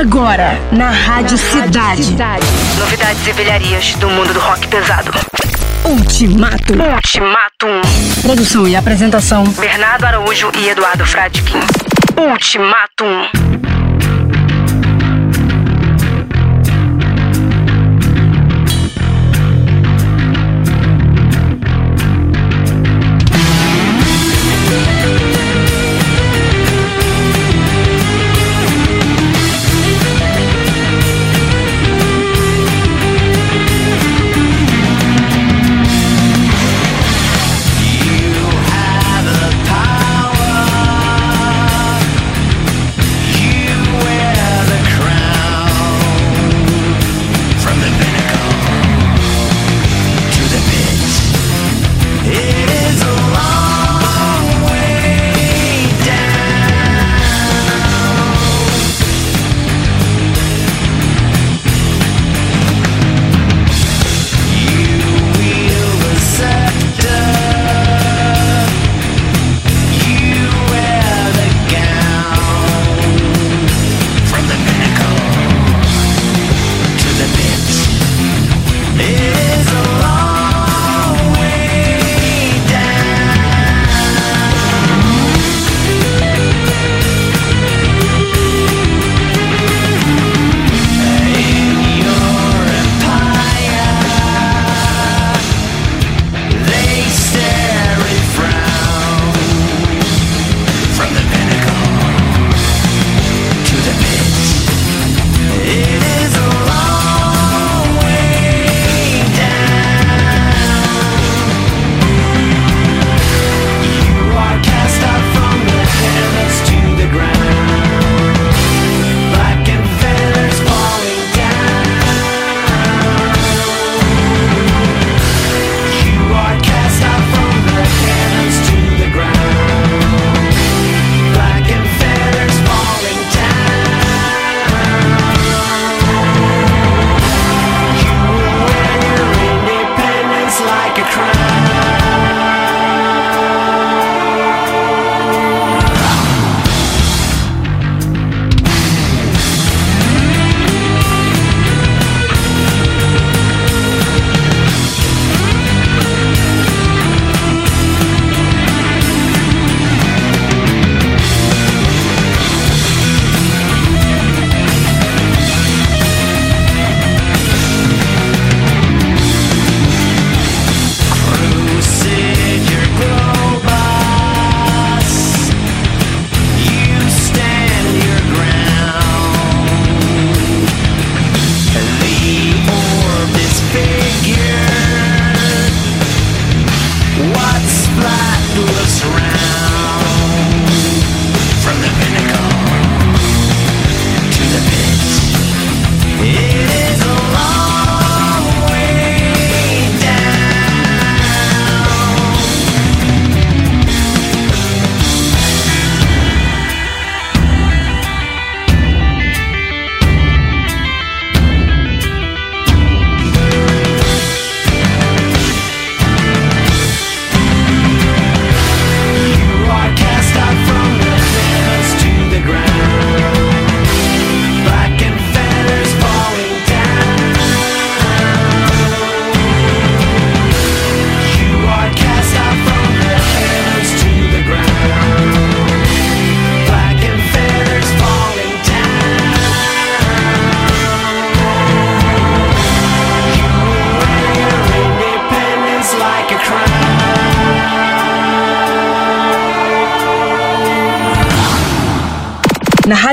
Agora, na Rádio Cidade. Novidades e velharias do mundo do rock pesado. Ultimato. Ultimatum. Produção e apresentação. Bernardo Araújo e Eduardo Fradkin. Ultimatum.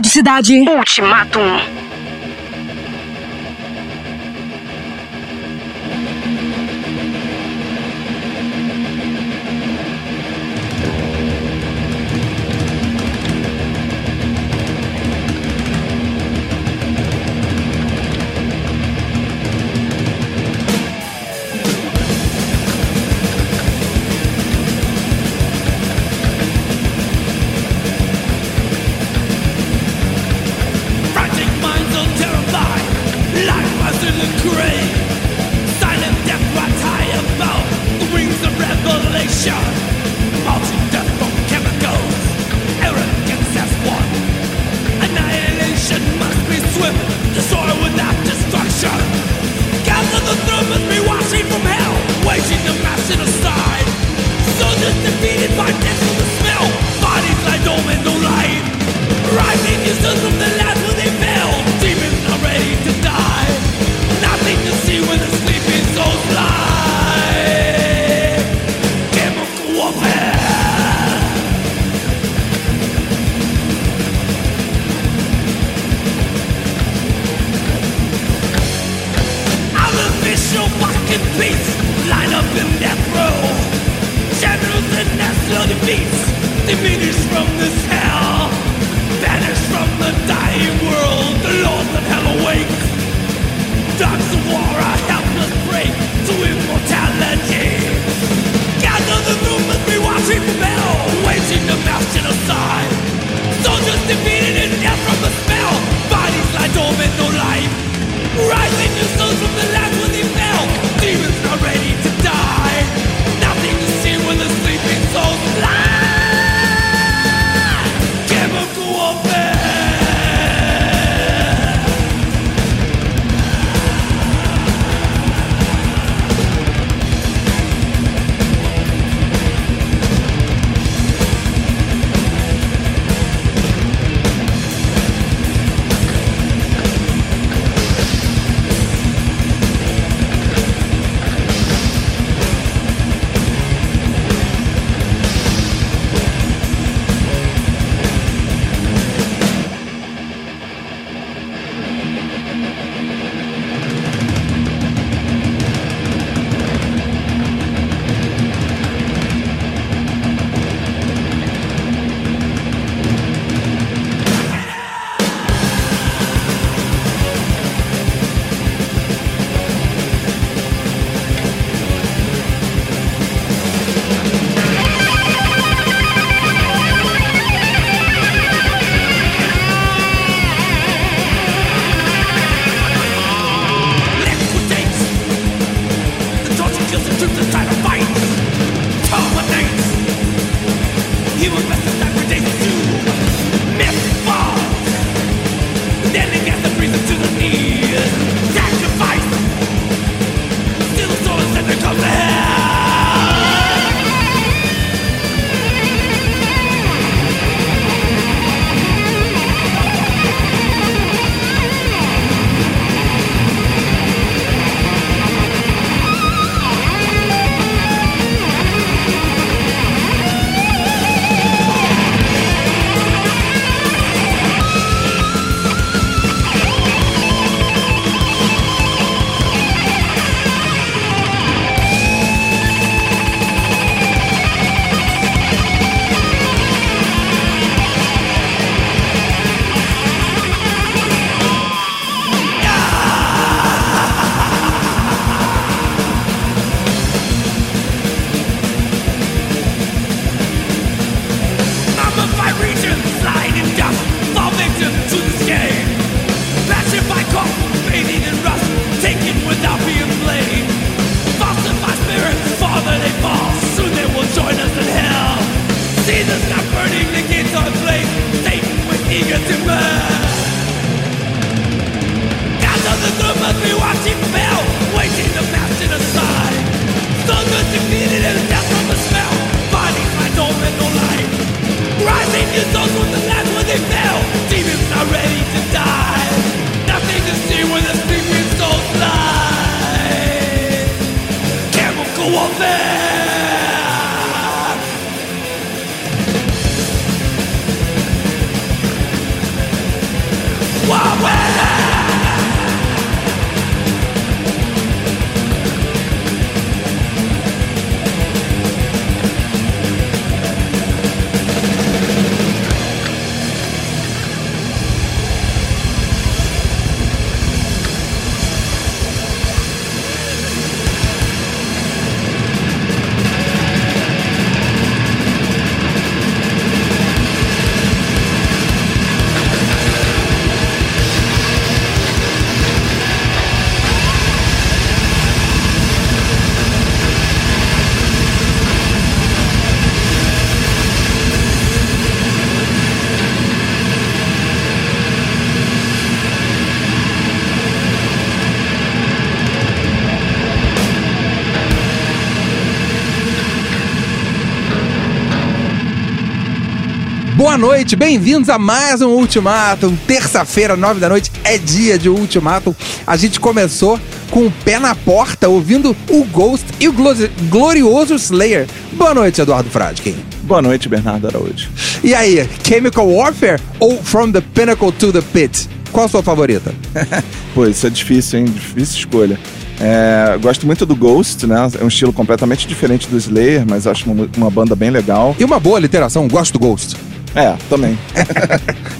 Cidade. Ultimatum. Boa noite, bem-vindos a mais um Ultimatum. Terça-feira, nove da noite, é dia de Ultimatum. A gente começou com o pé na porta, ouvindo o Ghost e o glo- glorioso Slayer. Boa noite, Eduardo Fradkin. Boa noite, Bernardo Araújo. E aí, Chemical Warfare ou From the Pinnacle to the Pit? qual a sua favorita? Pô, isso é difícil, hein? Difícil escolha. É, gosto muito do Ghost, né? É um estilo completamente diferente do Slayer, mas acho uma, uma banda bem legal. E uma boa literação, gosto do Ghost. É, também.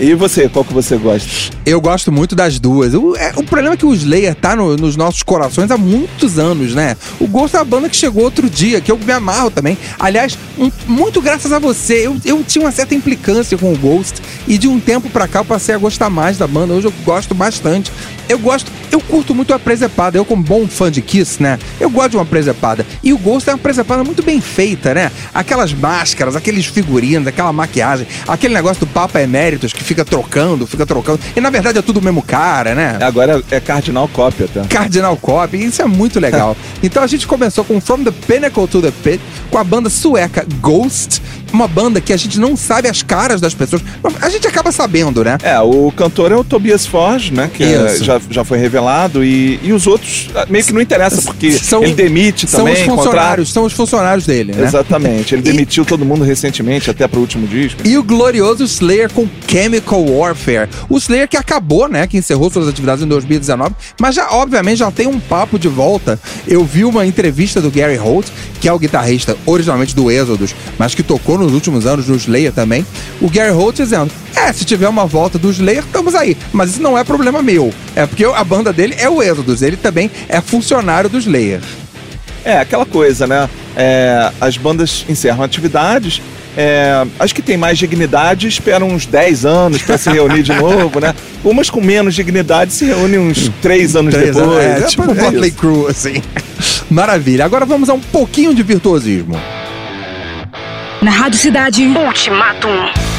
e você, qual que você gosta? Eu gosto muito das duas. O, é, o problema é que o Slayer tá no- nos nossos corações há muitos anos, né? O Ghost é a banda que chegou outro dia, que eu me amarro também. Aliás, um- muito graças a você. Eu, eu tinha uma certa implicância com o Ghost e de um tempo pra cá eu passei a gostar mais da banda. Hoje eu gosto bastante. Eu gosto, eu curto muito a presepada. Eu, como bom fã de Kiss, né? Eu gosto de uma presepada. E o Ghost é uma presepada muito bem feita, né? Aquelas máscaras, aqueles figurinos, aquela maquiagem, aquele negócio do Papa Eméritos que fica trocando, fica trocando. E na verdade é tudo o mesmo cara, né? Agora é Cardinal Cópia, tá? Cardinal Cop, isso é muito legal. então a gente começou com From the Pinnacle to the Pit, com a banda sueca Ghost, uma banda que a gente não sabe as caras das pessoas. A gente acaba sabendo, né? É, o cantor é o Tobias Forge, né? Que é- já, já foi revelado. E, e os outros ah, meio que não interessa, porque São- ele demite São também. os funcionários, são os funcionários dele, né? Exatamente. Ele E- demitiu todo mundo recentemente, até pro último disco. E o glorioso Slayer com Chemical Warfare. O Slayer que acabou, né? Que encerrou suas atividades em 2019, mas já, obviamente, já tem um papo de volta. Eu vi uma entrevista do Gary Holt, que é o guitarrista originalmente do Exodus, mas que tocou nos últimos anos no Slayer também. O Gary Holt dizendo: É, se tiver uma volta do Slayer, estamos aí. Mas isso não é problema meu. É porque a banda dele é o Exodus. Ele também é funcionário do Slayer. É, aquela coisa, né? É, as bandas encerram atividades. é, as que têm mais dignidade esperam uns 10 anos pra se reunir de novo, né? Umas com menos dignidade se reúnem uns 3 anos Três depois. anos, é, tipo o é Motley. Crue, assim. Maravilha. Agora vamos a um pouquinho de virtuosismo. Na Rádio Cidade. Ultimatum.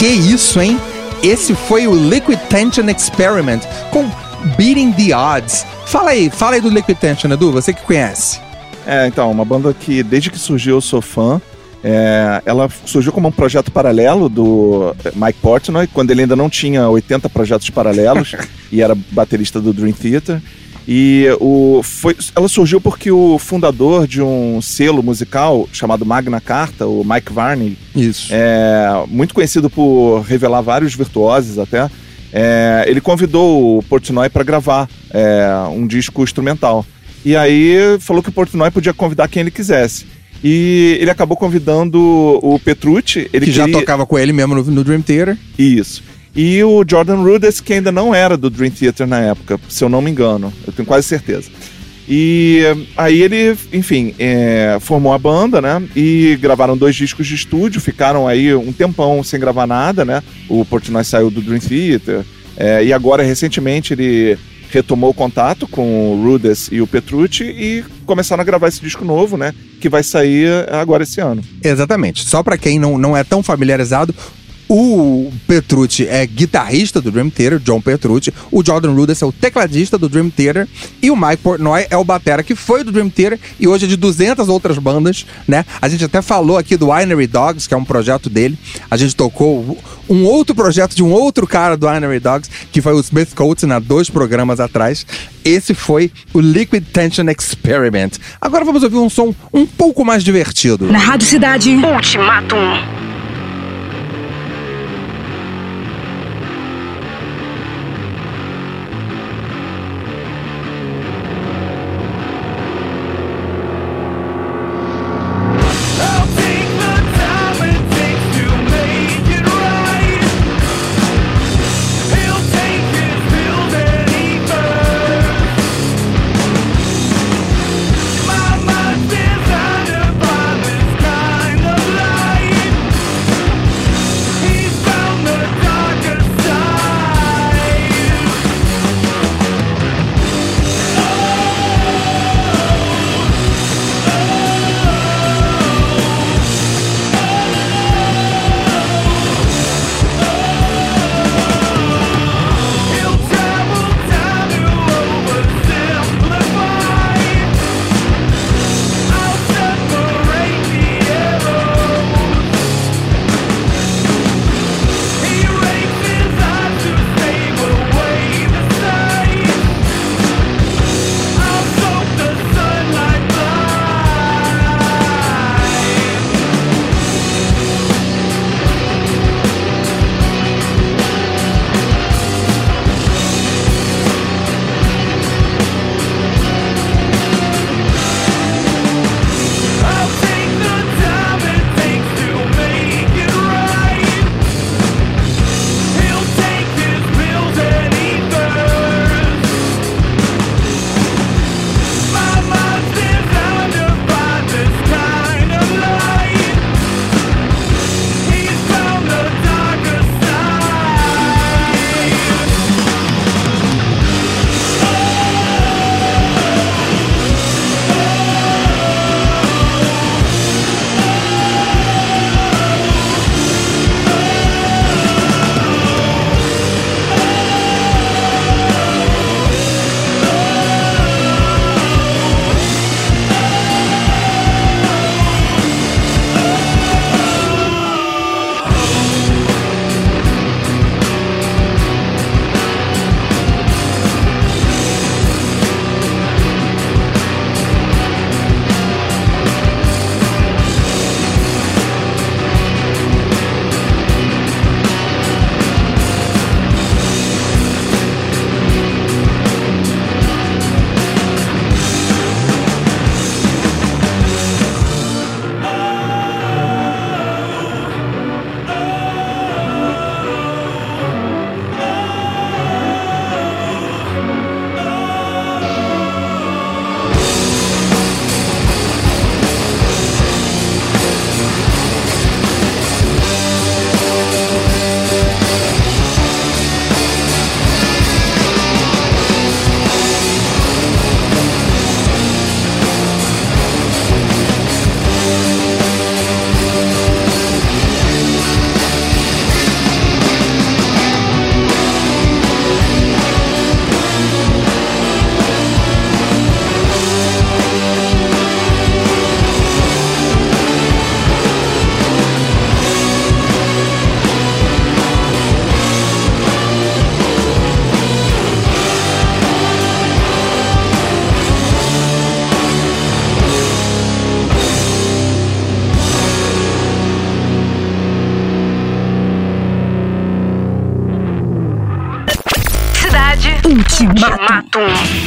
Que isso, hein? Esse foi o Liquid Tension Experiment com Beating the Odds. Fala aí, fala aí do Liquid Tension, Edu, você que conhece. É, então, uma banda que desde que surgiu eu sou fã. É, ela surgiu como um projeto paralelo do Mike Portnoy, quando ele ainda não tinha 80 projetos paralelos e era baterista do Dream Theater. E o, foi, ela surgiu porque o fundador de um selo musical chamado Magna Carta, o Mike Varney, Isso. é, muito conhecido por revelar vários virtuosos até, é, ele convidou o Portnoy para gravar é, um disco instrumental. E aí falou que o Portnoy podia convidar quem ele quisesse. E ele acabou convidando o Petrucci. Ele que já queria- tocava com ele mesmo no, no Dream Theater. Isso. E o Jordan Rudess, que ainda não era do Dream Theater na época, se eu não me engano. Eu tenho quase certeza. E aí ele, enfim, eh, formou a banda, né? E gravaram dois discos de estúdio, ficaram aí um tempão sem gravar nada, né? O Portnoy saiu do Dream Theater. eh, e agora, recentemente, ele retomou o contato com o Rudess e o Petrucci e começaram a gravar esse disco novo, né? Que vai sair agora esse ano. Exatamente. Só pra quem não, não é tão familiarizado, o Petrucci é guitarrista do Dream Theater, John Petrucci. O Jordan Rudess é o tecladista do Dream Theater. E o Mike Portnoy é o batera que foi do Dream Theater e hoje é de 200 outras bandas, né? A gente até falou aqui do Winery Dogs, que é um projeto dele. A gente tocou um outro projeto de um outro cara do Winery Dogs, que foi o Smith Coates, há dois programas atrás. Esse foi o Liquid Tension Experiment. Agora vamos ouvir um som um pouco mais divertido. Na Rádio Cidade. Ultimatum. Ultimatum.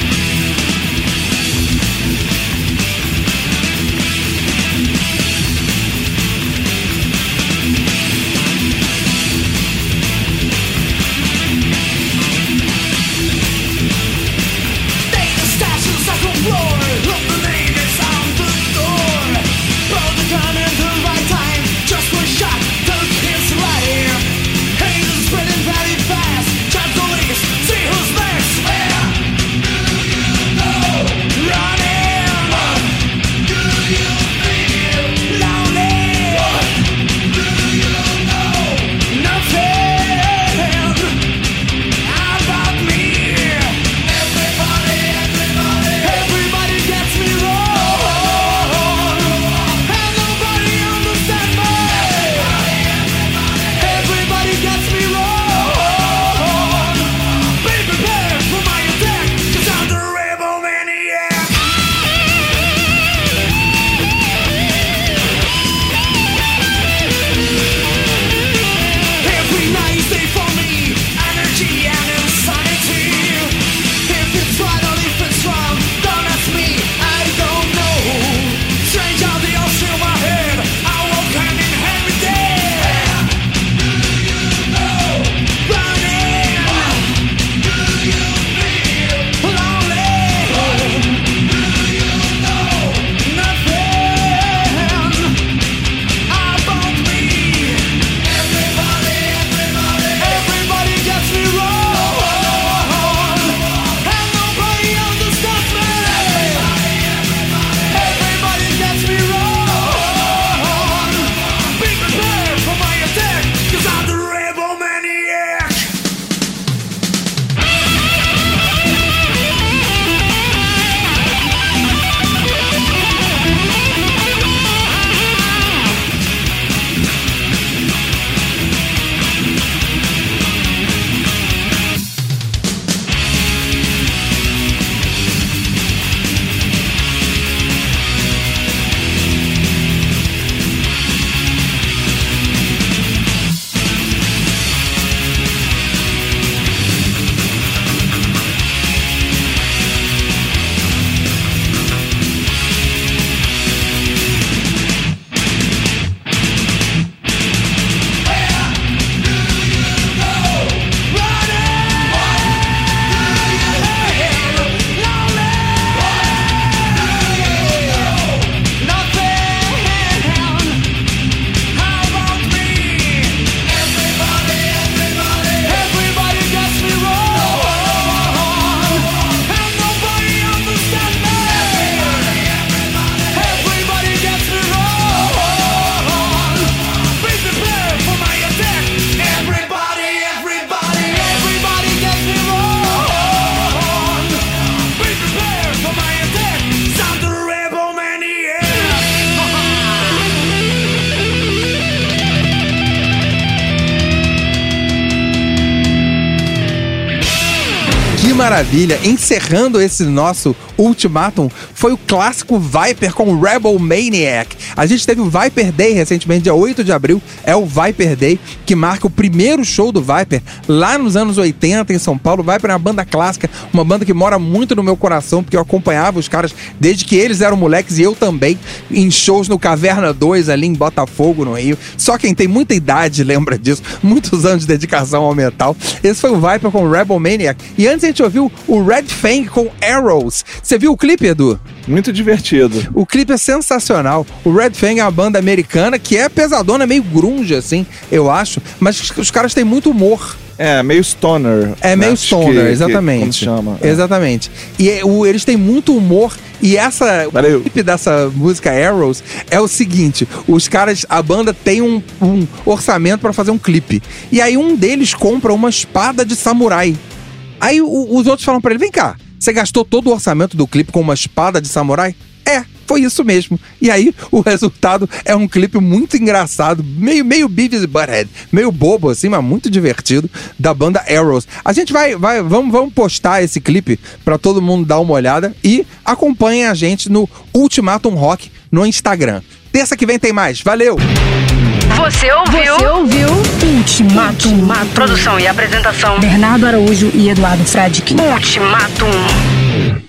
Maravilha! Encerrando esse nosso ultimatum, foi o clássico Viper com Rebel Maniac. A gente teve o Viper Day recentemente, dia 8 de abril, é o Viper Day, que marca o primeiro show do Viper lá nos anos 80 em São Paulo. O Viper é uma banda clássica, uma banda que mora muito no meu coração, porque eu acompanhava os caras desde que eles eram moleques e eu também, em shows no Caverna 2 ali em Botafogo, no Rio. Só quem tem muita idade lembra disso, muitos anos de dedicação ao metal. Esse foi o Viper com Rebel Maniac. E antes a gente ouviu o Red Fang com Arrows. Você viu o clipe, Edu? Muito divertido. O clipe é sensacional. O Red Fang é uma banda americana que é pesadona, meio grunge, assim, eu acho. Mas os, caras têm muito humor. É, meio stoner. É né? meio stoner, que- que- exatamente. como se chama. É. Exatamente. E é, o- eles têm muito humor. E essa Valeu. o clipe dessa música Arrows é o seguinte: os caras, a banda tem um, um orçamento pra fazer um clipe. E aí um deles compra uma espada de samurai. Aí o- os outros falam pra ele: vem cá, você gastou todo o orçamento do clipe com uma espada de samurai? É, foi isso mesmo. E aí o resultado é um clipe muito engraçado, meio, meio Beavis Butthead, meio bobo assim, mas muito divertido, da banda Arrows. A gente vai, vai vamos, vamos postar esse clipe pra todo mundo dar uma olhada e acompanhem a gente no Ultimatum Rock no Instagram. Terça que vem tem mais. Valeu! Você ouviu? Você ouviu? Ultimatum. Produção e apresentação. Bernardo Araújo e Eduardo Fradkin. Ultimatum.